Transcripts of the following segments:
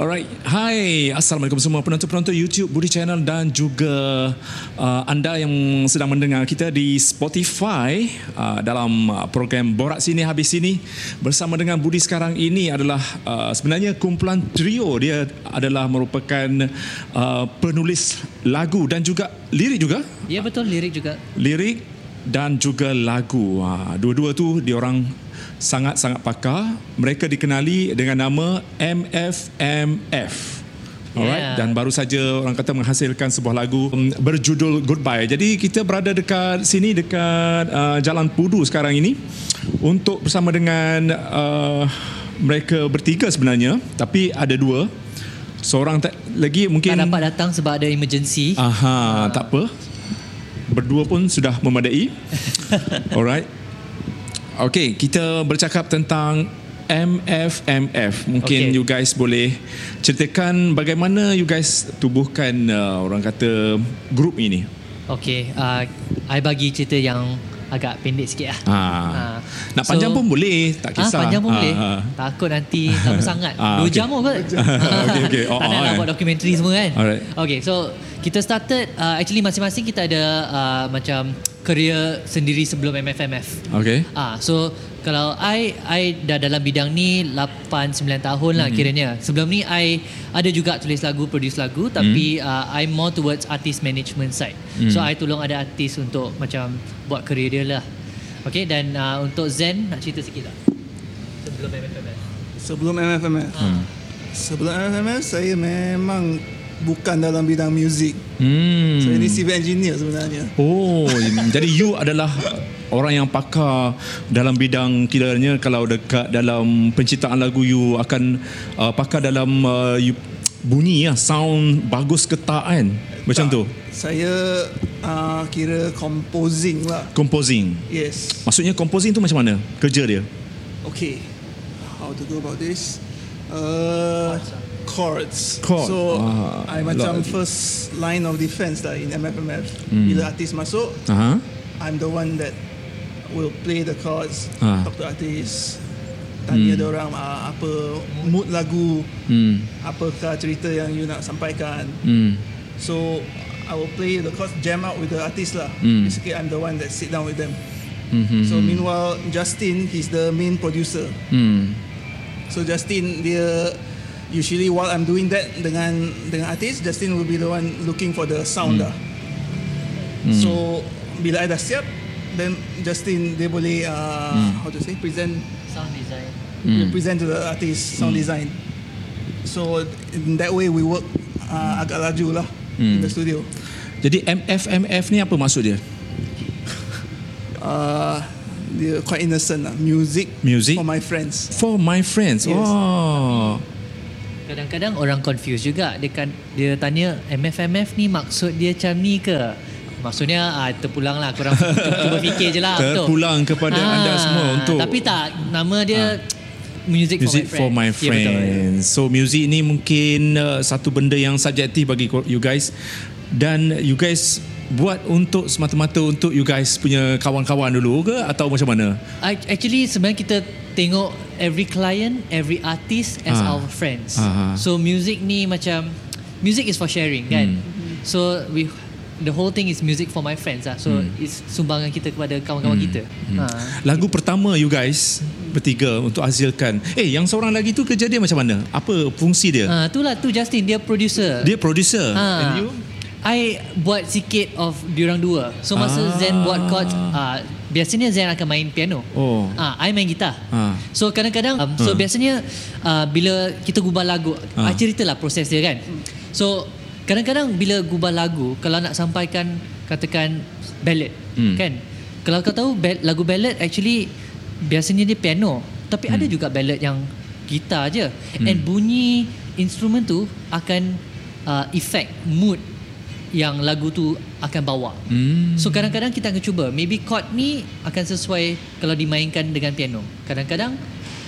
Alright, hai Assalamualaikum semua penonton-penonton YouTube Budi Channel dan juga uh, anda yang sedang mendengar kita di Spotify. Uh, dalam uh, program Borak Sini Habis Sini. Bersama dengan Budi sekarang ini adalah uh, sebenarnya kumpulan trio. Dia adalah merupakan uh, penulis lagu dan juga lirik juga. Ya betul. Lirik juga. lirik dan juga lagu. Ha, dua-dua tu dia orang sangat-sangat pakar. Mereka dikenali dengan nama MFMF. Alright Yeah. dan baru saja orang kata menghasilkan sebuah lagu um, berjudul Goodbye. Jadi kita berada dekat sini dekat uh, Jalan Pudu sekarang ini untuk bersama dengan uh, mereka bertiga sebenarnya tapi ada dua. Seorang tak, lagi mungkin Tak dapat datang sebab ada emergency. Aha, tak apa. Berdua pun sudah memadai. Alright. Okay, kita bercakap tentang MFMF. Mungkin Okay. you guys boleh ceritakan bagaimana you guys tubuhkan uh, orang kata grup ini. Okay, uh, I bagi cerita yang agak pendek sikit lah. Ha. Ah. Nak panjang pun boleh, tak Ah, kisah. panjang pun Ah, boleh. ah. Takut nanti lama sangat. Ah, Dua okay. jam pun kot. Okay, okay. Oh, tak nak oh, nak eh. buat dokumentari semua kan. Alright. Okay, so kita started, uh, actually masing-masing kita ada uh, macam career sendiri sebelum MFMF. Okay. Ah, so kalau I I dah dalam bidang ni 8 9 tahun lah Mhm. kiranya. Sebelum ni I ada juga tulis lagu, produce lagu tapi Mhm. uh, I'm more towards artist management side. So I tolong ada artis untuk macam buat career dia lah. Okay dan uh, untuk Zen nak cerita sikit tak? Sebelum MFMF. Sebelum MFMF. Hmm. Sebelum MFMF saya memang bukan dalam bidang muzik. Hmm. Saya ni civil engineer sebenarnya. Oh, jadi you adalah orang yang pakar dalam bidang kiranya kalau dekat dalam penciptaan lagu you akan uh, pakar dalam uh, you, bunyi ya, sound bagus ke tak kan? Macam Tak. tu. Saya uh, kira composing lah. Composing. Yes. Maksudnya composing tu macam mana? Kerja dia. Okay. How to go about this? Uh, chords. Chord. So Ah, I macam lot. first line of defense lah in MFMF. Hmm. Bila artis masuk, Aha. I'm the one that will play the chords, Ah. talk to artis, tanya Hmm. orang uh, apa mood lagu, Hmm. apakah cerita yang you nak sampaikan. Hmm. So I will play the chords, jam out with the artist lah. Hmm. Basically, I'm the one that sit down with them. Hmm. So meanwhile, Justin, he's the main producer. Hmm. So Justin dia usually while I'm doing that dengan dengan artis, Justin will be the one looking for the sound lah. So bila I dah siap, then Justin dia boleh uh, how to say present Sound design. dia present to the artist sound design. So in that way we work uh, agak laju lah in the studio. Jadi MFMF ni apa maksud dia? Uh, dia quite innocent lah. Music, Music? for my friends. For my friends. Yes. Oh. Kadang-kadang orang confuse juga. Dia kan dia tanya MFMF ni maksud dia macam ni ke? Maksudnya ah, terpulang lah korang cuba fikir je lah betul. Terpulang kepada anda semua untuk- Tapi tak nama dia music, Music for my Ya, betul. friends. So music ni mungkin uh, satu benda yang subjektif bagi you guys dan you guys buat untuk semata-mata untuk you guys punya kawan-kawan dulu ke atau macam mana? I, actually sebenarnya kita tengok every client, every artist as Ah. our friends. Ah. So music ni macam music is for sharing kan. Hmm. So we the whole thing is music for my friends lah. So Hmm. it's sumbangan kita kepada kawan-kawan kita. Ha. Lagu pertama you guys bertiga untuk hasilkan. Eh yang seorang lagi tu kerja dia macam mana? Apa fungsi dia? Ha, itulah tu Justin dia producer. Dia producer. Ha. And you? I buat sikit of diorang dua. So masa Ah. Zen buat chord, uh, biasanya Zen akan main piano. Oh. Ah, I main gitar. Ah. So kadang-kadang, um, so Ah. biasanya uh, bila kita gubah lagu, Ah. ah. ceritalah proses dia kan. So kadang-kadang bila gubah lagu, kalau nak sampaikan katakan ballad, Hmm. kan? Kalau kau tahu lagu ballad actually biasanya dia piano, tapi ada Hmm. juga ballad yang gitar je. And bunyi instrumen tu akan uh, effect mood yang lagu tu akan bawa. Hmm. So kadang-kadang kita akan cuba Maybe chord ni akan sesuai Kalau dimainkan dengan piano Kadang-kadang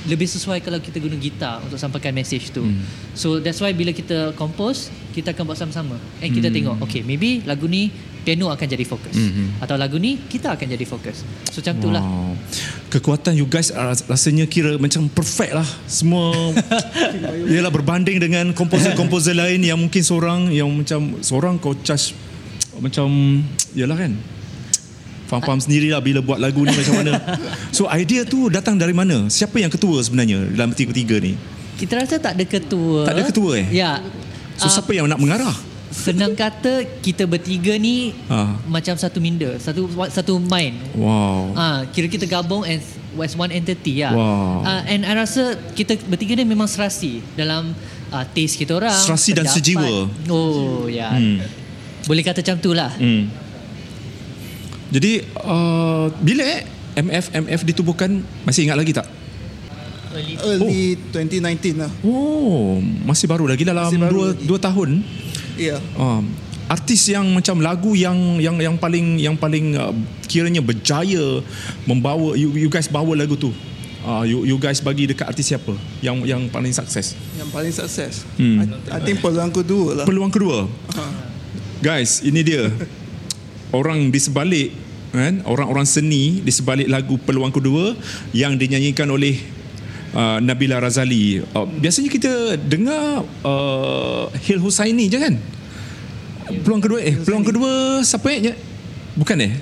lebih sesuai kalau kita guna gitar untuk sampaikan message tu. Hmm. So that's why bila kita compose, kita akan buat sama-sama. And kita Hmm. tengok, okay maybe lagu ni piano akan jadi fokus. Hmm. Atau lagu ni kita akan jadi fokus. So macam lah. Wow. Kekuatan you guys uh, rasanya kira macam perfect lah. Semua ialah berbanding dengan komposer-komposer lain yang mungkin seorang yang macam seorang kau charge macam yalah kan. Faham-faham sendirilah bila buat lagu ni macam mana. So idea tu datang dari mana? Siapa yang ketua sebenarnya dalam tiga-tiga ni? Kita rasa tak ada ketua. Tak ada ketua eh? Ya. So Ah, siapa yang nak mengarah? Senang kata kita bertiga ni Ah. macam satu minda, satu satu mind. Wow. Ah, kira kita gabung as as one entity lah. Wow. Ah, and I rasa kita bertiga ni memang serasi dalam uh, taste kita orang. Serasi dan pendapat. sejiwa. Oh ya. Hmm. Boleh kata macam tu lah. Hmm. Jadi uh, bila eh MF MF ditubuhkan masih ingat lagi tak? Early 2019 lah. Oh, masih baru lagi dalam Masih baru dua, lagi. dua tahun. Ya. Yeah. Um, artis yang macam lagu yang yang yang paling yang paling uh, kiranya berjaya membawa you, you guys bawa lagu tu. Uh, you, you guys bagi dekat artis siapa yang yang paling sukses? Yang paling sukses. Hmm. I, I think peluang kedua lah. Peluang kedua. Ha. Guys, ini dia. Orang di sebalik kan, orang-orang seni di sebalik lagu Peluang Kedua yang dinyanyikan oleh uh, Nabila Razali. Uh, biasanya kita dengar uh, Hil Husaini je kan? Peluang kedua eh peluang kedua siapa eh? Bukan eh?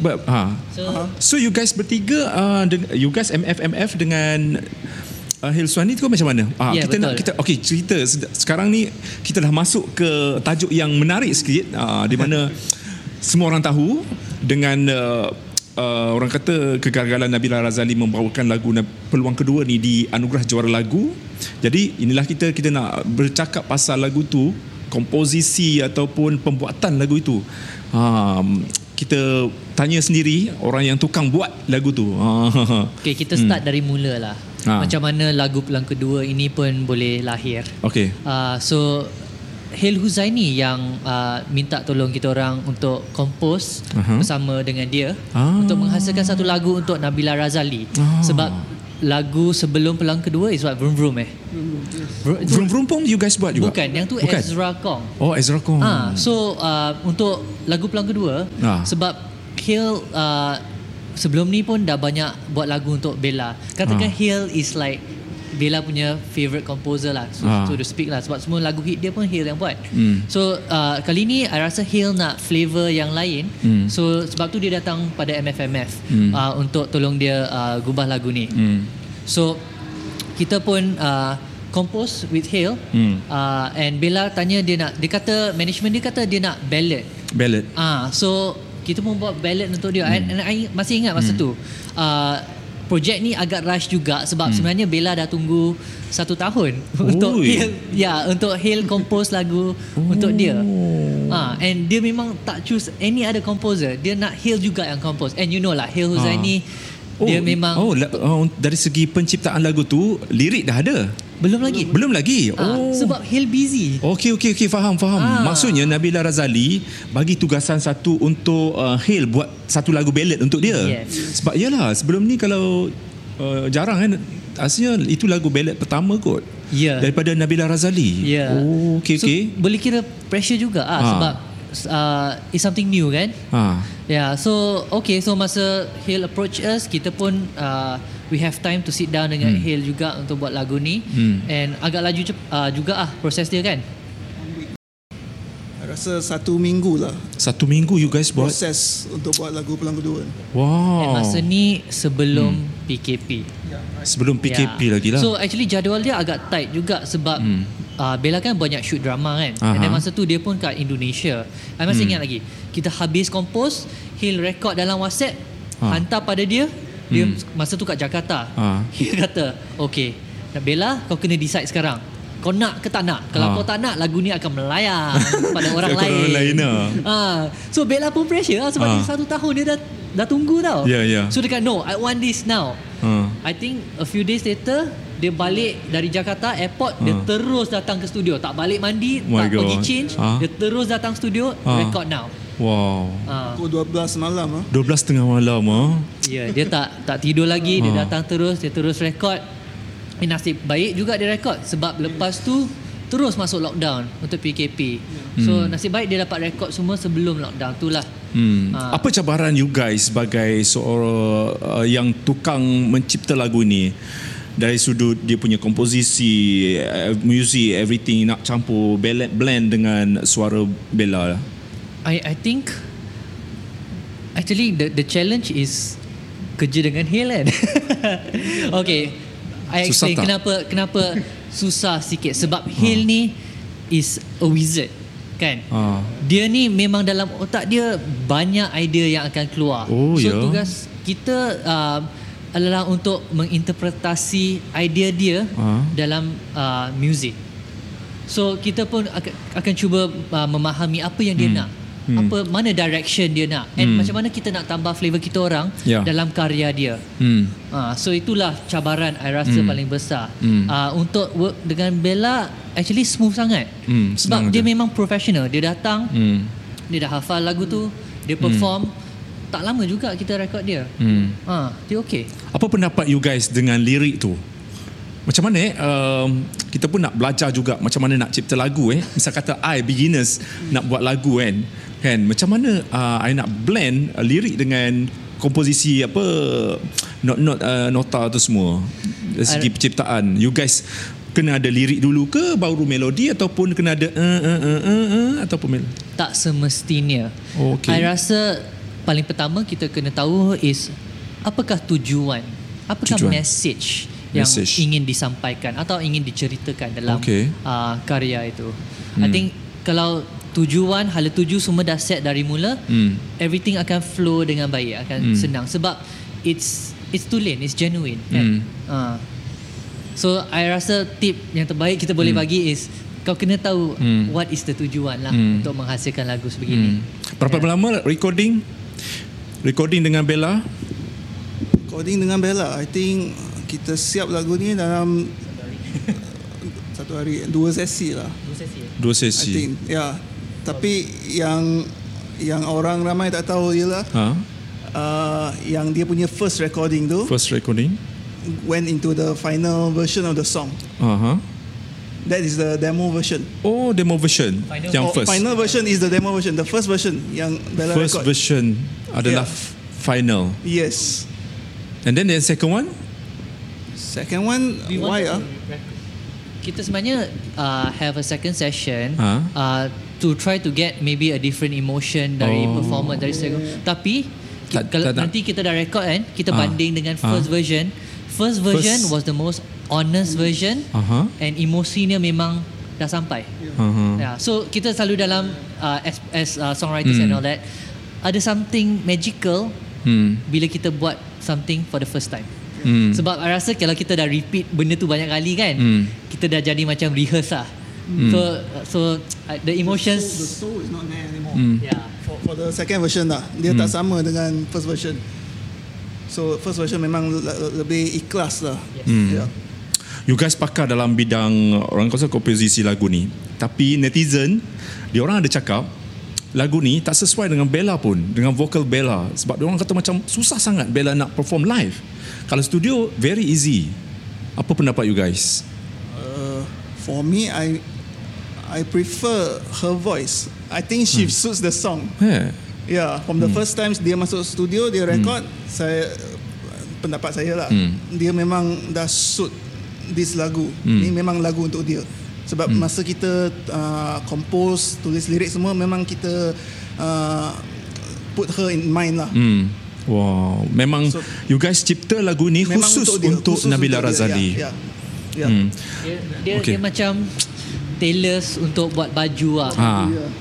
Betul. Ha. So So you guys bertiga uh, you guys MFMF dengan uh, Hil Suani tu macam mana? Ah Ya, kita nak betul. kita okey cerita sekarang ni kita dah masuk ke tajuk yang menarik sikit uh, di mana semua orang tahu dengan uh, uh, orang kata kegagalan Nabila Razali membawakan lagu peluang kedua ni di anugerah juara lagu. Jadi inilah kita kita nak bercakap pasal lagu tu, komposisi ataupun pembuatan lagu itu. Um, kita tanya sendiri orang yang tukang buat lagu tu. Okay, kita start dari mula lah. Ah. Macam mana lagu peluang kedua ini pun boleh lahir. Okey. Uh, so Hil Huzaini yang uh, minta tolong kita orang untuk compose Aha. bersama dengan dia Ah. untuk menghasilkan satu lagu untuk Nabila Razali. Ah. Sebab lagu sebelum peluang kedua is what Vroom Vroom eh. Vroom, Vroom Vroom pun you guys buat juga? Bukan, yang tu Bukan. Ezra Kong. Oh Ezra Kong. Ah, so uh, untuk lagu peluang kedua Ah. sebab Hill uh, sebelum ni pun dah banyak buat lagu untuk Bella. Katakan Ah. Hill is like Bella punya favourite composer lah so, Ah. so to speak lah sebab semua lagu hit dia pun Hill yang buat. Hmm. So uh, kali ni I rasa Hill nak flavor yang lain. Hmm. So sebab tu dia datang pada MFMF Hmm. uh, untuk tolong dia uh, gubah lagu ni. Hmm. So kita pun uh, compose with Hale Hmm. uh, and Bella tanya dia nak dia kata management dia kata dia nak ballad. Ballad. Ah so kita pun buat ballad untuk dia Hmm. and, and I masih ingat masa tu. Uh, projek ni agak rush juga sebab sebenarnya Bella dah tunggu satu tahun untuk Hmm. Oi. Hale ya untuk Hale compose lagu untuk dia. Ah and dia memang tak choose any other composer. Dia nak Hale juga yang compose. And you know lah Hale Huzaini dia memang Oh, la- oh dari segi penciptaan lagu tu lirik dah ada. Belum lagi. Belum lagi. Ah, Oh. sebab Hale busy. Okey okey okey faham faham. Ah. Maksudnya Nabila Razali bagi tugasan satu untuk uh, Hale buat satu lagu ballad untuk dia. Yes. Sebab yalah sebelum ni kalau uh, jarang kan aslinya itu lagu ballad pertama kot. Ya. Daripada Nabila Razali. Ya. Oh okey So, okey. boleh kira pressure juga ah, Ah. sebab uh, it's something new kan. Ha. Yeah, so okay, so masa Hale approach us, kita pun uh, we have time to sit down dengan hmm. Hale juga untuk buat lagu ni Hmm. and agak laju cep- uh, juga ah proses dia kan. Rasa satu minggu lah Satu minggu you guys buat. proses untuk buat lagu peluang kedua. Wow. And masa ni sebelum PKP. Sebelum PKP Yeah. lagi lah. So actually jadual dia agak tight juga sebab Hmm. uh, Bella kan banyak shoot drama kan. Aha. And then masa tu dia pun kat Indonesia. I masih ingat lagi. Kita habis compose, Hill record dalam WhatsApp, Ha. hantar pada dia. Dia Hmm. masa tu kat Jakarta. Ha. Hill kata, "Okay, Bella kau kena decide sekarang. Kau nak ke tak nak? Kalau Ha. kau tak nak, lagu ni akan melayang pada orang lain." orang lain lah. Ha. So Bella pun pressure lah sebab Ha. dia satu tahun dia dah dah tunggu tau. Ya, ya. So dia kata, "No, I want this now." Ha. I think a few days later dia balik dari Jakarta airport dia Ha. terus datang ke studio tak balik mandi My tak pergi God. change Ha. dia terus datang studio Ha. record now Wow. Ah, Pukul 12 malam ah. 12 tengah malam ah. ya, dia tak tak tidur lagi, dia Ah. datang terus, dia terus rekod. Eh, nasib baik juga dia rekod sebab lepas tu terus masuk lockdown untuk PKP. So nasib baik dia dapat rekod semua sebelum lockdown tu lah. Hmm. Ah. Apa cabaran you guys sebagai seorang uh, yang tukang mencipta lagu ni? Dari sudut dia punya komposisi, uh, music, everything nak campur blend, blend dengan suara Bella. I I think actually the the challenge is kerja dengan Hale kan. okay. I Susah explain tak? kenapa kenapa susah sikit sebab Hale ni is a wizard kan. Ah. Dia ni memang dalam otak dia banyak idea yang akan keluar. Oh, so ya. tugas kita uh, adalah untuk menginterpretasi idea dia Ah. dalam uh, music. So kita pun akan, akan cuba uh, memahami apa yang dia Hmm. nak. Apa mana direction dia nak and macam mana kita nak tambah flavor kita orang Ya. dalam karya dia. Hmm. Ah, so itulah cabaran I rasa Hmm. paling besar. Hmm. Ah, untuk work dengan Bella actually smooth sangat. Hmm, Sebab dia memang professional. Dia datang, Hmm. dia dah hafal lagu tu, dia perform. Tak lama juga kita rekod dia. Hmm. Ah, dia okey. Apa pendapat you guys dengan lirik tu? Macam mana eh um, kita pun nak belajar juga macam mana nak cipta lagu eh. Misal kata I beginners nak buat lagu kan. Kan macam mana uh, I nak blend uh, lirik dengan komposisi apa not-not uh, nota tu semua. Dari segi penciptaan. You guys kena ada lirik dulu ke baru melodi ataupun kena ada uh, uh, uh, uh, uh, ataupun melodi? Tak semestinya. Oh, okey. I rasa paling pertama kita kena tahu is apakah tujuan? Apakah Tujuan. message yang Message. ingin disampaikan atau ingin diceritakan dalam Okey. uh, karya itu. I think kalau tujuan, hala tuju semua dah set dari mula, Hmm. everything akan flow dengan baik, akan Hmm. senang sebab it's it's tulen, it's genuine kan. Hmm. Uh. So I rasa tip yang terbaik kita boleh bagi is kau kena tahu Hmm. what is the tujuan lah Hmm. untuk menghasilkan lagu sebegini. Hmm. Berapa lama recording? Recording dengan Bella? Recording dengan Bella, I think kita siap lagu ni dalam satu hari dua sesi lah. Dua I sesi. think ya. Yeah. Tapi yang yang orang ramai tak tahu ialah Ha? uh, yang dia punya first recording tu First recording. went into the final version of the song. Aha. That is the demo version. Oh, demo version. Final- yang Oh, first. Final version is the demo version. The first version yang Bella First record. version adalah Yeah. final. Yes. And then the second one? Second one, We why ah? Kita sebenarnya uh, have a second session Ha? uh, to try to get maybe a different emotion dari Oh. performance dari second. Tapi Tak- kalau tak nanti kita dah record kan, kita Ah. banding dengan Ah. first version. First version First- was the most honest version Aha. and emosinya memang dah sampai. Aha. Yeah. So kita selalu dalam uh, as, as uh, songwriters Hmm. and all that ada something magical Hmm. bila kita buat something for the first time. Hmm. Sebab I rasa kalau kita dah repeat benda tu banyak kali kan, Hmm. kita dah jadi macam rehearse lah. So so uh, the The emotions soul is not there anymore. Hmm. yeah. For, for the second version lah, dia tak sama dengan first version. So first version memang le- le- lebih ikhlas lah. Hmm. Yeah. You guys pakar dalam bidang orang kata komposisi lagu ni. Tapi netizen, dia orang ada cakap lagu ni tak sesuai dengan Bella pun, dengan vokal Bella. Sebab dia orang kata macam susah sangat Bella nak perform live. Kalau studio very easy. Apa pendapat you guys? Uh, for me, I I prefer her voice. I think she suits the song. Yeah. Yeah, from the first time dia masuk studio, dia record, saya pendapat saya lah, Hmm. dia memang dah suit this lagu. Hmm. Ni memang lagu untuk dia. Sebab masa kita uh, compose, tulis lirik semua, memang kita uh, put her in mind lah. Hmm. Wow, memang So- you guys cipta lagu ni khusus untuk, dia, khusus Nabila untuk dia. Razali. Ya, ya. ya. Hmm. Dia, dia, Okay. dia macam tailors untuk buat baju lah. Ha.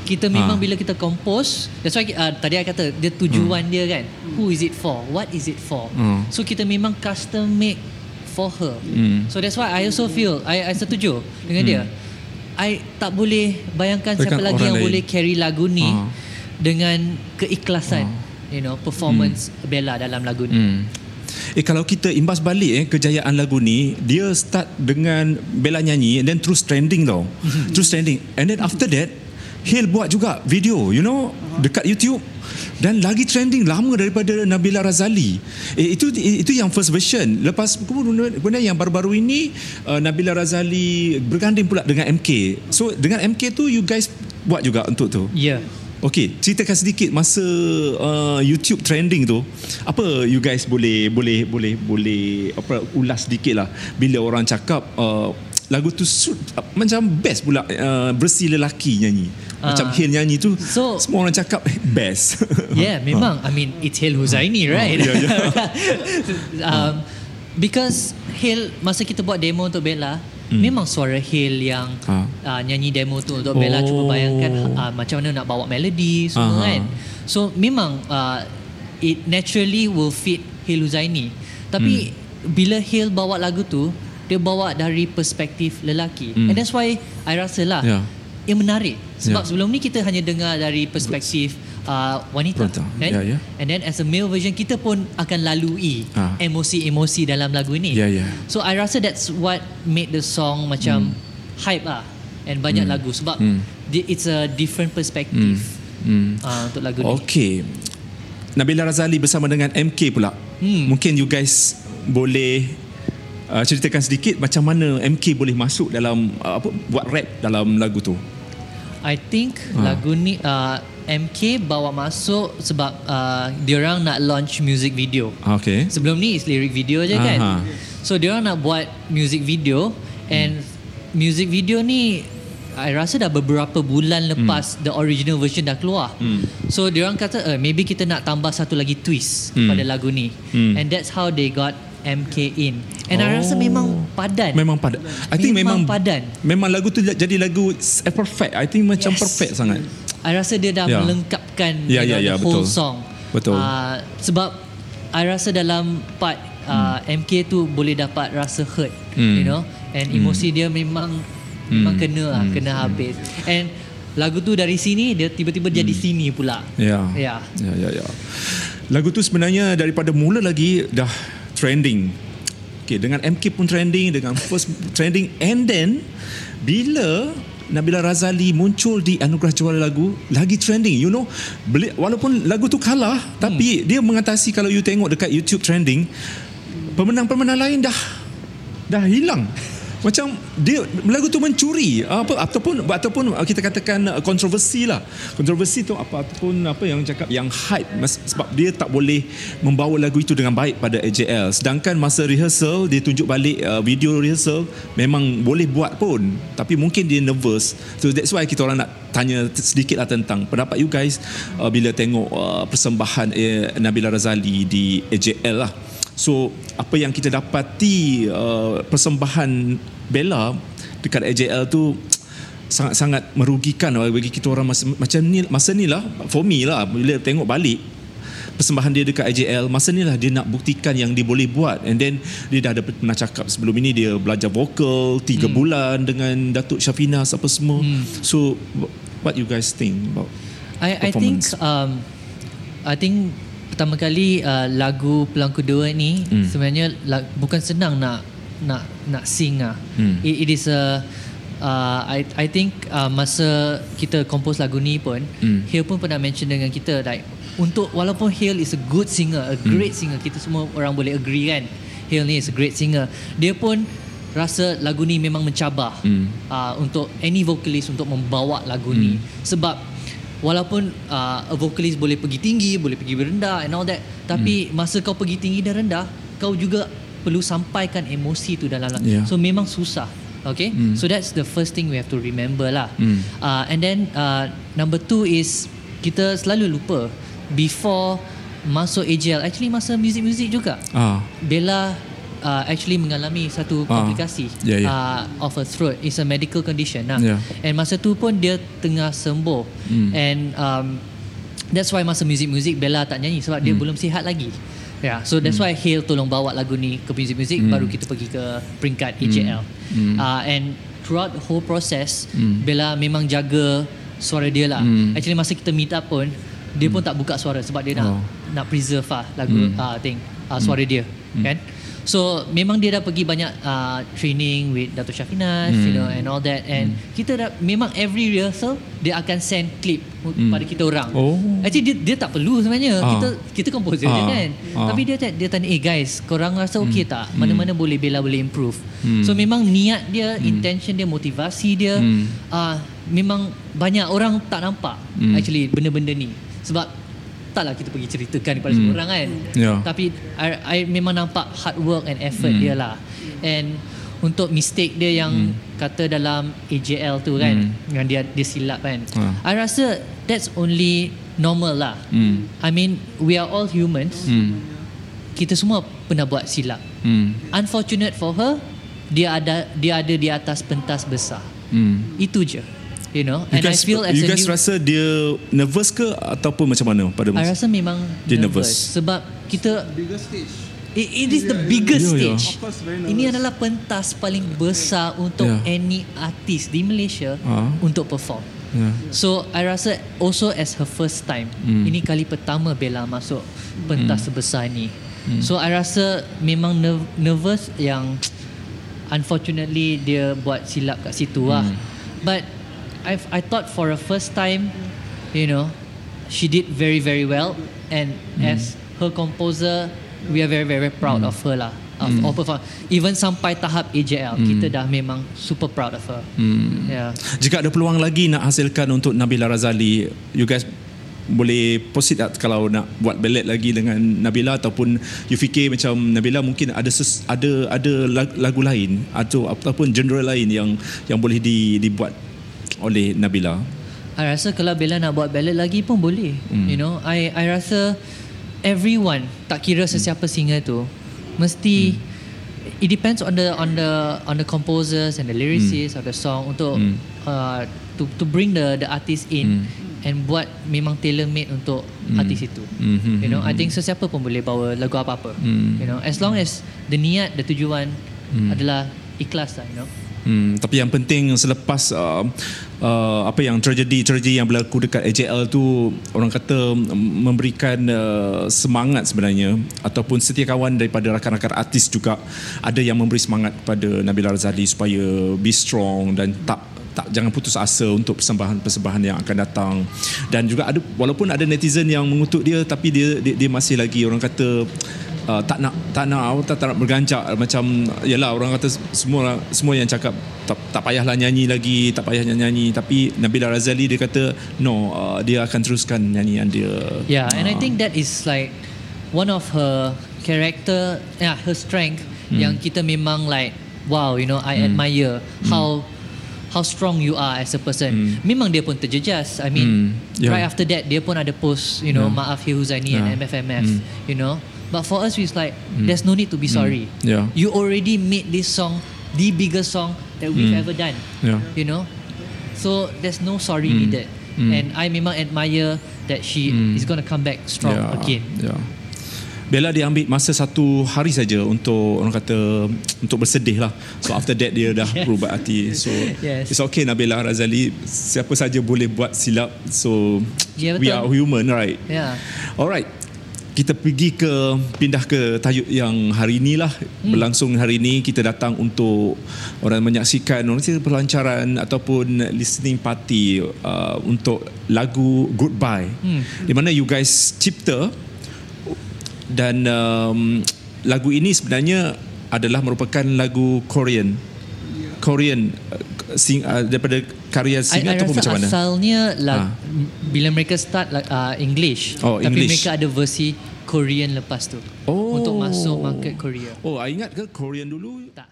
Kita memang Ha. bila kita compose, that's why uh, tadi I kata dia tujuan dia kan. Who is it for? What is it for? Hmm. So kita memang custom make for her. Hmm. So that's why I also feel I, I setuju dengan dia. I tak boleh bayangkan siapa Bayangkan lagi yang lain. boleh carry lagu ni Ha. dengan keikhlasan. You know, performance Bella dalam lagu ni. Hmm. Eh kalau kita imbas balik eh kejayaan lagu ni, dia start dengan Bella nyanyi and then terus trending tau. terus trending. And then after that Hill buat juga video, you know, dekat YouTube dan lagi trending lama daripada Nabila Razali. Eh, itu itu yang first version. Lepas kemudian yang baru-baru ini uh, Nabila Razali berganding pula dengan MK. So dengan MK tu you guys buat juga untuk tu. Ya. Yeah. Okey, ceritakan sedikit masa uh, YouTube trending tu. Apa you guys boleh boleh boleh boleh apa ulas sedikit lah bila orang cakap uh, lagu tu suit, uh, macam best pula uh, bersih lelaki nyanyi. Macam Ah. Hill nyanyi tu So- semua orang cakap eh, best. Yeah, memang. I mean, it's Hil Huzaini, right? yeah, um, because Hil, masa kita buat demo untuk Bella, memang suara Hil yang Ah. uh, nyanyi demo tu untuk Bella. Cuba Oh. bayangkan uh, macam mana nak bawa melody semua Aha. kan. So, memang uh, it naturally will fit Hil Huzaini. Tapi, bila Hil bawa lagu tu, dia bawa dari perspektif lelaki. And that's why I rasa lah, Yeah. ia menarik. Sebab Yeah. sebelum ni kita hanya dengar dari perspektif uh, wanita. Wanita. Kan? Ya, ya. And then as a male version kita pun akan lalui Ah. emosi-emosi dalam lagu ini. Ya, ya. So I rasa that's what made the song macam hype lah and banyak lagu sebab di- it's a different perspective Hmm. uh, untuk lagu ni. Okey. Nabila Razali bersama dengan MK pula. Hmm. Mungkin you guys boleh uh, ceritakan sedikit macam mana MK boleh masuk dalam uh, apa buat rap dalam lagu tu. I think Ah. lagu ni uh, MK bawa masuk sebab uh, diorang nak launch music video. Okey. Sebelum ni is lyric video je Aha. kan. So dia orang nak buat music video and music video ni I rasa dah beberapa bulan lepas the original version dah keluar. Hmm. So dia orang kata uh, maybe kita nak tambah satu lagi twist Hmm. pada lagu ni. Hmm. And that's how they got MK in. And I rasa Oh. memang padan. Memang padan. I think memang, Memang padan. Memang lagu tu jadi lagu perfect. I think macam Yes. perfect sangat. I rasa dia dah Ya. melengkapkan Ya, you ya, know, ya, the whole betul. song. Betul. Uh, sebab I rasa dalam part uh, MK tu boleh dapat rasa hurt, Hmm. you know, and emosi dia memang memang kena lah, Hmm. kena habis. And lagu tu dari sini dia tiba-tiba jadi sini pula. Ya. Ya. Ya, ya, ya. Lagu tu sebenarnya daripada mula lagi dah trending. Okay, dengan MK pun trending, dengan first trending and then bila Nabila Razali muncul di Anugerah Juara Lagu lagi trending you know beli, walaupun lagu tu kalah hmm. tapi dia mengatasi kalau you tengok dekat YouTube trending pemenang-pemenang lain dah dah hilang macam dia lagu tu mencuri apa ataupun ataupun kita katakan uh, kontroversi lah. Kontroversi tu apa ataupun apa yang cakap yang hype sebab dia tak boleh membawa lagu itu dengan baik pada AJL sedangkan masa rehearsal dia tunjuk balik uh, video rehearsal memang boleh buat pun. Tapi mungkin dia nervous. So that's why kita orang nak tanya sedikit lah tentang pendapat you guys uh, bila tengok uh, persembahan uh, Nabila Razali di AJL lah So apa yang kita dapati uh, persembahan Bella dekat AJL tu sangat-sangat merugikan lah bagi kita orang masa, macam ni masa ni lah for me lah bila tengok balik persembahan dia dekat AJL masa ni lah dia nak buktikan yang dia boleh buat and then dia dah ada pernah cakap sebelum ini dia belajar vokal 3 hmm. bulan dengan Datuk Syafinas apa semua hmm. so what you guys think about I I think um, I think pertama kali uh, lagu Pelang Kedua ni Hmm. sebenarnya la, bukan senang nak nak nak sing ah. Hmm. It, it is a uh, I I think uh, masa kita compose lagu ni pun Hmm. Hale pun pernah mention dengan kita like untuk walaupun Hale is a good singer, a Hmm. great singer, kita semua orang boleh agree kan. Hale ni is a great singer. Dia pun rasa lagu ni memang mencabar Hmm. uh, untuk any vocalist untuk membawa lagu ni sebab walaupun uh, a vocalist boleh pergi tinggi boleh pergi rendah and all that tapi Hmm. masa kau pergi tinggi dan rendah kau juga perlu sampaikan emosi tu dalam lagu Yeah. so memang susah okay Hmm. so that's the first thing we have to remember lah Hmm. uh, and then uh, number two is kita selalu lupa before masuk AJL actually masa music-music juga ah Bella uh, actually mengalami satu Ah, komplikasi ya, ya. Uh, of her throat. It's a medical condition. Nah. Ya. And masa tu pun dia tengah sembuh. Hmm. And um, that's why masa music-music Bella tak nyanyi sebab dia Hmm. belum sihat lagi. Yeah, so that's why Hale tolong bawa lagu ni ke music-music Hmm. baru kita pergi ke peringkat AJL. Hmm. Uh, and throughout the whole process, Hmm. Bella memang jaga suara dia lah. Hmm. Actually masa kita meet up pun dia pun tak buka suara sebab dia nak Oh. nak preserve lah lagu Hmm. uh, thing uh, suara dia kan So memang dia dah pergi banyak uh, training with Dato Syafinas, Hmm. you know, and all that. And kita dah memang every rehearsal dia akan send clip pada kita orang. Oh. Actually dia, dia tak perlu sebenarnya. Ah. Kita kita composer je Ah. kan. Ah. Tapi dia dia tanya, "Eh guys, korang rasa okey tak? Mana-mana boleh Bella boleh improve." So memang niat dia, intention dia, motivasi dia uh, memang banyak orang tak nampak actually benda-benda ni. Sebab taklah kita pergi ceritakan kepada semua orang kan. Ya. Tapi I, I memang nampak hard work and effort dia lah. And untuk mistake dia yang kata dalam AJL tu kan, yang dia dia silap kan. Ha. I rasa that's only normal lah. Hmm. I mean, we are all humans. Hmm. Kita semua pernah buat silap. Hmm. Unfortunate for her, dia ada dia ada di atas pentas besar. Hmm. Itu je. You know, You and guys, I feel as you guys new, rasa dia nervous ke ataupun macam mana pada I masa? rasa memang Dia nervous. nervous. sebab kita stage. It, it is the biggest Yeah, yeah. stage. Course, very nervous. Ini adalah pentas paling besar untuk Yeah. any artis di Malaysia Ah. untuk perform. Ya. So I rasa also as her first time. Hmm. Ini kali pertama Bella masuk pentas sebesar ni. So I rasa memang ner- nervous yang unfortunately dia buat silap kat situ lah. But I I thought for a first time, you know, she did very very well and as her composer, we are very very proud of her lah. Of all perform. Even sampai tahap AJL, kita dah memang super proud of her. Yeah. Jika ada peluang lagi nak hasilkan untuk Nabila Razali, you guys boleh proceed tak kalau nak buat ballet lagi dengan Nabila ataupun you fikir macam Nabila mungkin ada ses, ada ada lag- lagu lain atau ataupun genre lain yang yang boleh di, dibuat oleh Nabila. I rasa kalau Bella nak buat ballad lagi pun boleh. Hmm. You know, I I rasa everyone tak kira sesiapa singer tu mesti Hmm. it depends on the on the on the composers and the lyricists of the song untuk Hmm. uh, to to bring the the artist in and buat memang tailor made untuk artis itu. Hmm, You know, I think sesiapa pun boleh bawa lagu apa-apa. Hmm. You know, as long as the niat, the tujuan adalah ikhlas lah, you know. Hmm, tapi yang penting selepas uh, uh, apa yang tragedi tragedi yang berlaku dekat AJL tu orang kata memberikan uh, semangat sebenarnya ataupun setia kawan daripada rakan-rakan artis juga ada yang memberi semangat kepada Nabila Razali supaya be strong dan tak tak jangan putus asa untuk persembahan-persembahan yang akan datang. Dan juga ada walaupun ada netizen yang mengutuk dia tapi dia dia, dia masih lagi orang kata uh, tak nak tak nak tak, tak nak bergancak macam yalah orang kata semua semua yang cakap tak, tak payahlah nyanyi lagi tak payah nyanyi tapi Nabila Razali dia kata no uh, dia akan teruskan nyanyian dia Yeah, and I Ah. think that is like one of her character, yeah, her strength Hmm. yang kita memang like wow, you know, I admire how how strong you are as a person. Memang dia pun terjejas. I mean, Hmm, yeah. right after that dia pun ada post, you know, Yeah. maaf Hi Huzaini and Yeah. MFMF, you know. But for us it's like there's no need to be sorry. Yeah. You already made this song the biggest song that we've ever done. Yeah. You know? So there's no sorry needed. And I memang admire that she is going to come back strong Ya, again. ya. Bella dia ambil masa satu hari saja untuk orang kata untuk bersedih lah. So after that dia dah Yes. berubah hati. So Yes. it's okay Nabila Razali. Siapa saja boleh buat silap. So Ya, we are human right? Yeah. Alright. Kita pergi ke pindah ke tajuk yang hari ini lah hmm. berlangsung hari ini kita datang untuk orang menyaksikan orang kata pelancaran ataupun listening party uh, untuk lagu Goodbye Hmm. di mana you guys cipta dan um, lagu ini sebenarnya adalah merupakan lagu Korean Korean sing, uh, daripada karya I, singer I ataupun rasa macam mana asalnya lag, Ah. bila mereka start like, uh, English, Oh, tapi English. mereka ada versi Korean lepas tu Oh. untuk masuk market Korea. Oh, I ingat ke Korean dulu? Tak.